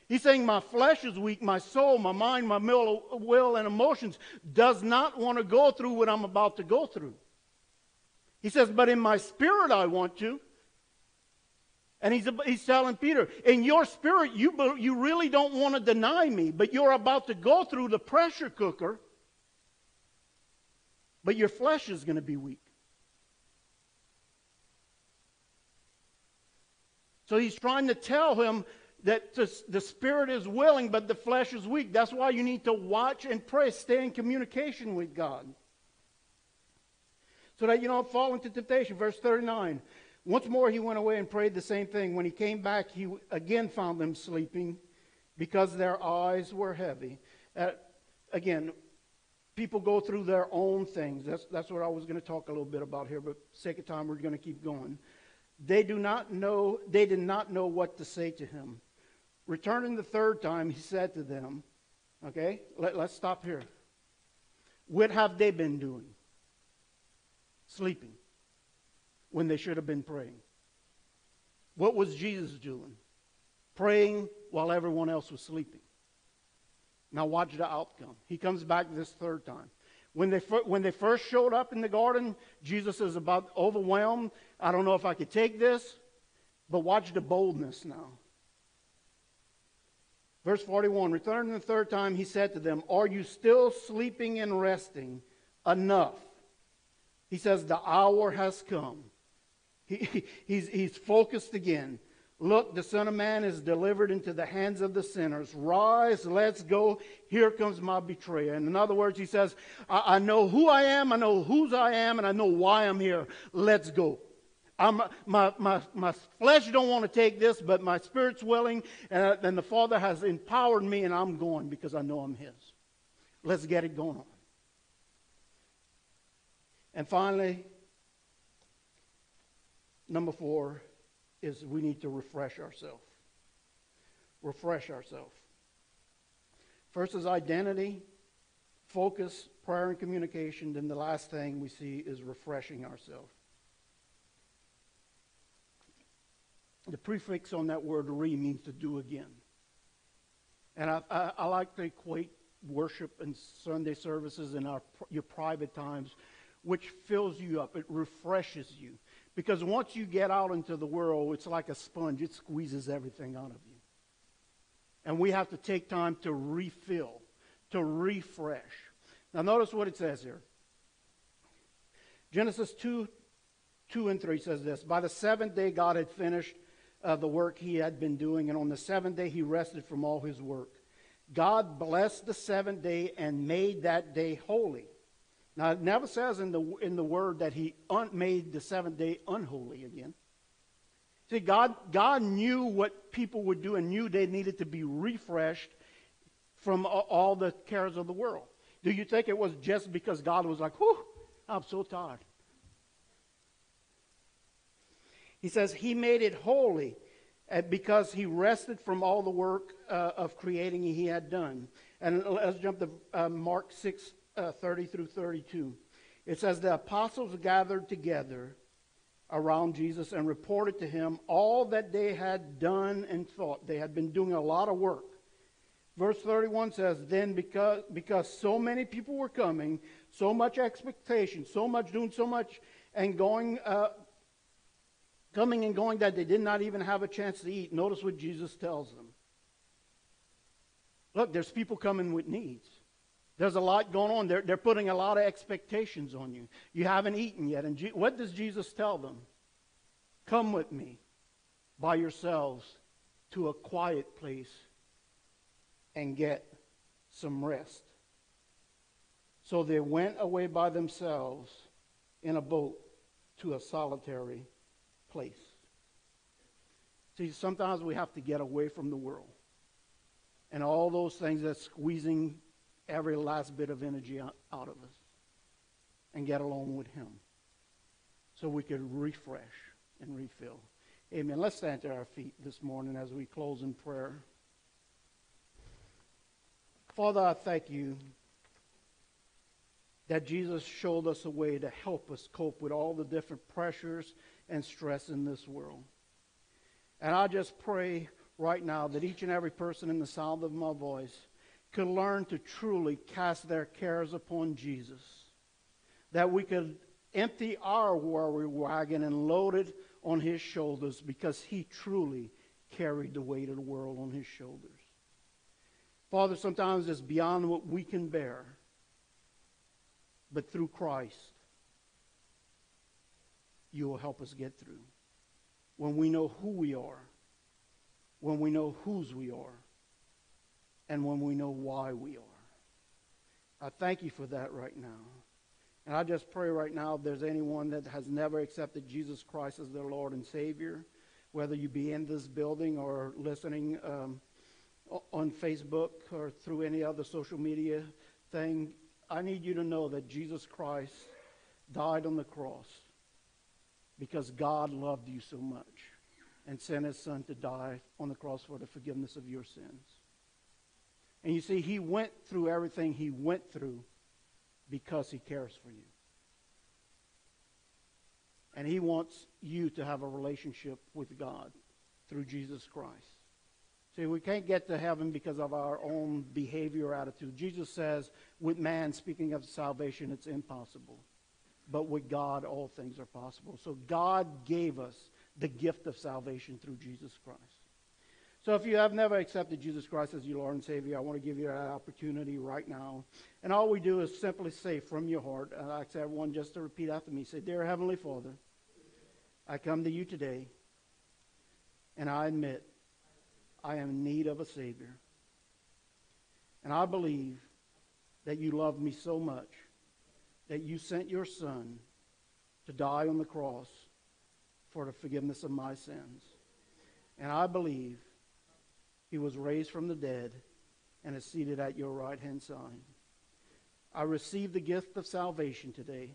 He's saying my flesh is weak, my soul, my mind, my will, and emotions does not want to go through what I'm about to go through. He says, but in my spirit I want to. And he's, he's telling Peter, in your spirit, you, you really don't want to deny me, but you're about to go through the pressure cooker, but your flesh is going to be weak. So he's trying to tell him that the spirit is willing, but the flesh is weak. That's why you need to watch and pray, stay in communication with God. So that you don't fall into temptation. Verse 39. Once more he went away and prayed the same thing. When he came back, he again found them sleeping because their eyes were heavy. Uh, again, people go through their own things. That's, that's what I was going to talk a little bit about here, but sake of time, we're going to keep going. They do not know, they did not know what to say to him. Returning the third time, he said to them, okay, let, let's stop here. What have they been doing? Sleeping when they should have been praying. What was Jesus doing? Praying while everyone else was sleeping. Now, watch the outcome. He comes back this third time. When they, when they first showed up in the garden, Jesus is about overwhelmed. I don't know if I could take this, but watch the boldness now. Verse 41 Returning the third time, he said to them, Are you still sleeping and resting? Enough. He says, The hour has come. He, he's, he's focused again. Look, the Son of Man is delivered into the hands of the sinners. Rise, let's go. Here comes my betrayer. And in other words, he says, I, I know who I am, I know whose I am, and I know why I'm here. Let's go. I'm, my, my, my flesh don't want to take this, but my spirit's willing, and, and the Father has empowered me, and I'm going because I know I'm His. Let's get it going on. And finally, number four is we need to refresh ourselves. Refresh ourselves. First is identity, focus, prayer, and communication. Then the last thing we see is refreshing ourselves. The prefix on that word re means to do again. And I, I, I like to equate worship and Sunday services and our, your private times, which fills you up. It refreshes you. Because once you get out into the world, it's like a sponge, it squeezes everything out of you. And we have to take time to refill, to refresh. Now, notice what it says here Genesis 2 2 and 3 says this By the seventh day, God had finished uh, the work he had been doing, and on the seventh day he rested from all his work. God blessed the seventh day and made that day holy. Now, it never says in the, in the word that he un- made the seventh day unholy again. See, God, God knew what people would do and knew they needed to be refreshed from all the cares of the world. Do you think it was just because God was like, whew, I'm so tired? He says he made it holy uh, because he rested from all the work uh, of creating he had done. And let's jump to uh, Mark 6 uh, 30 through 32. It says, The apostles gathered together around Jesus and reported to him all that they had done and thought. They had been doing a lot of work. Verse 31 says, Then because, because so many people were coming, so much expectation, so much doing so much, and going uh, coming and going that they did not even have a chance to eat. Notice what Jesus tells them. Look, there's people coming with needs. There's a lot going on. They're, they're putting a lot of expectations on you. You haven't eaten yet. And G- what does Jesus tell them? Come with me by yourselves to a quiet place and get some rest. So they went away by themselves in a boat to a solitary place. See, sometimes we have to get away from the world and all those things that's squeezing every last bit of energy out, of us and get along with Him so we could refresh and refill. Amen. Let's stand to our feet this morning as we close in prayer. Father, I thank you that Jesus showed us a way to help us cope with all the different pressures and stress in this world. And I just pray right now that each and every person in the sound of my voice could learn to truly cast their cares upon Jesus. That we could empty our worry wagon and load it on his shoulders because he truly carried the weight of the world on his shoulders. Father, sometimes it's beyond what we can bear but through Christ, you will help us get through. When we know who we are, when we know whose we are, and when we know why we are. I thank you for that right now. And I just pray right now if there's anyone that has never accepted Jesus Christ as their Lord and Savior, whether you be in this building or listening um, on Facebook or through any other social media thing, I need you to know that Jesus Christ died on the cross because God loved you so much and sent his son to die on the cross for the forgiveness of your sins. And you see, he went through everything he went through because he cares for you. And he wants you to have a relationship with God through Jesus Christ. See, we can't get to heaven because of our own behavior or attitude. Jesus says, with man, speaking of salvation, it's impossible. But with God, all things are possible. So God gave us the gift of salvation through Jesus Christ. So if you have never accepted Jesus Christ as your Lord and Savior, I want to give you that opportunity right now. And all we do is simply say from your heart, and I ask everyone just to repeat after me, say, Dear Heavenly Father, I come to you today, and I admit I am in need of a Savior. And I believe that you love me so much that you sent your Son to die on the cross for the forgiveness of my sins. And I believe he was raised from the dead and is seated at your right hand side. I receive the gift of salvation today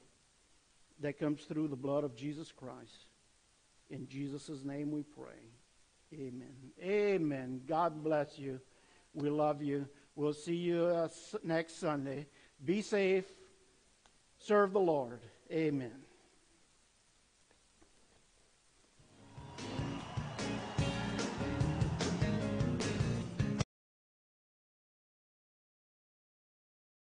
that comes through the blood of Jesus Christ. In Jesus' name we pray. Amen. Amen. God bless you. We love you. We'll see you uh, next Sunday. Be safe. Serve the Lord. Amen.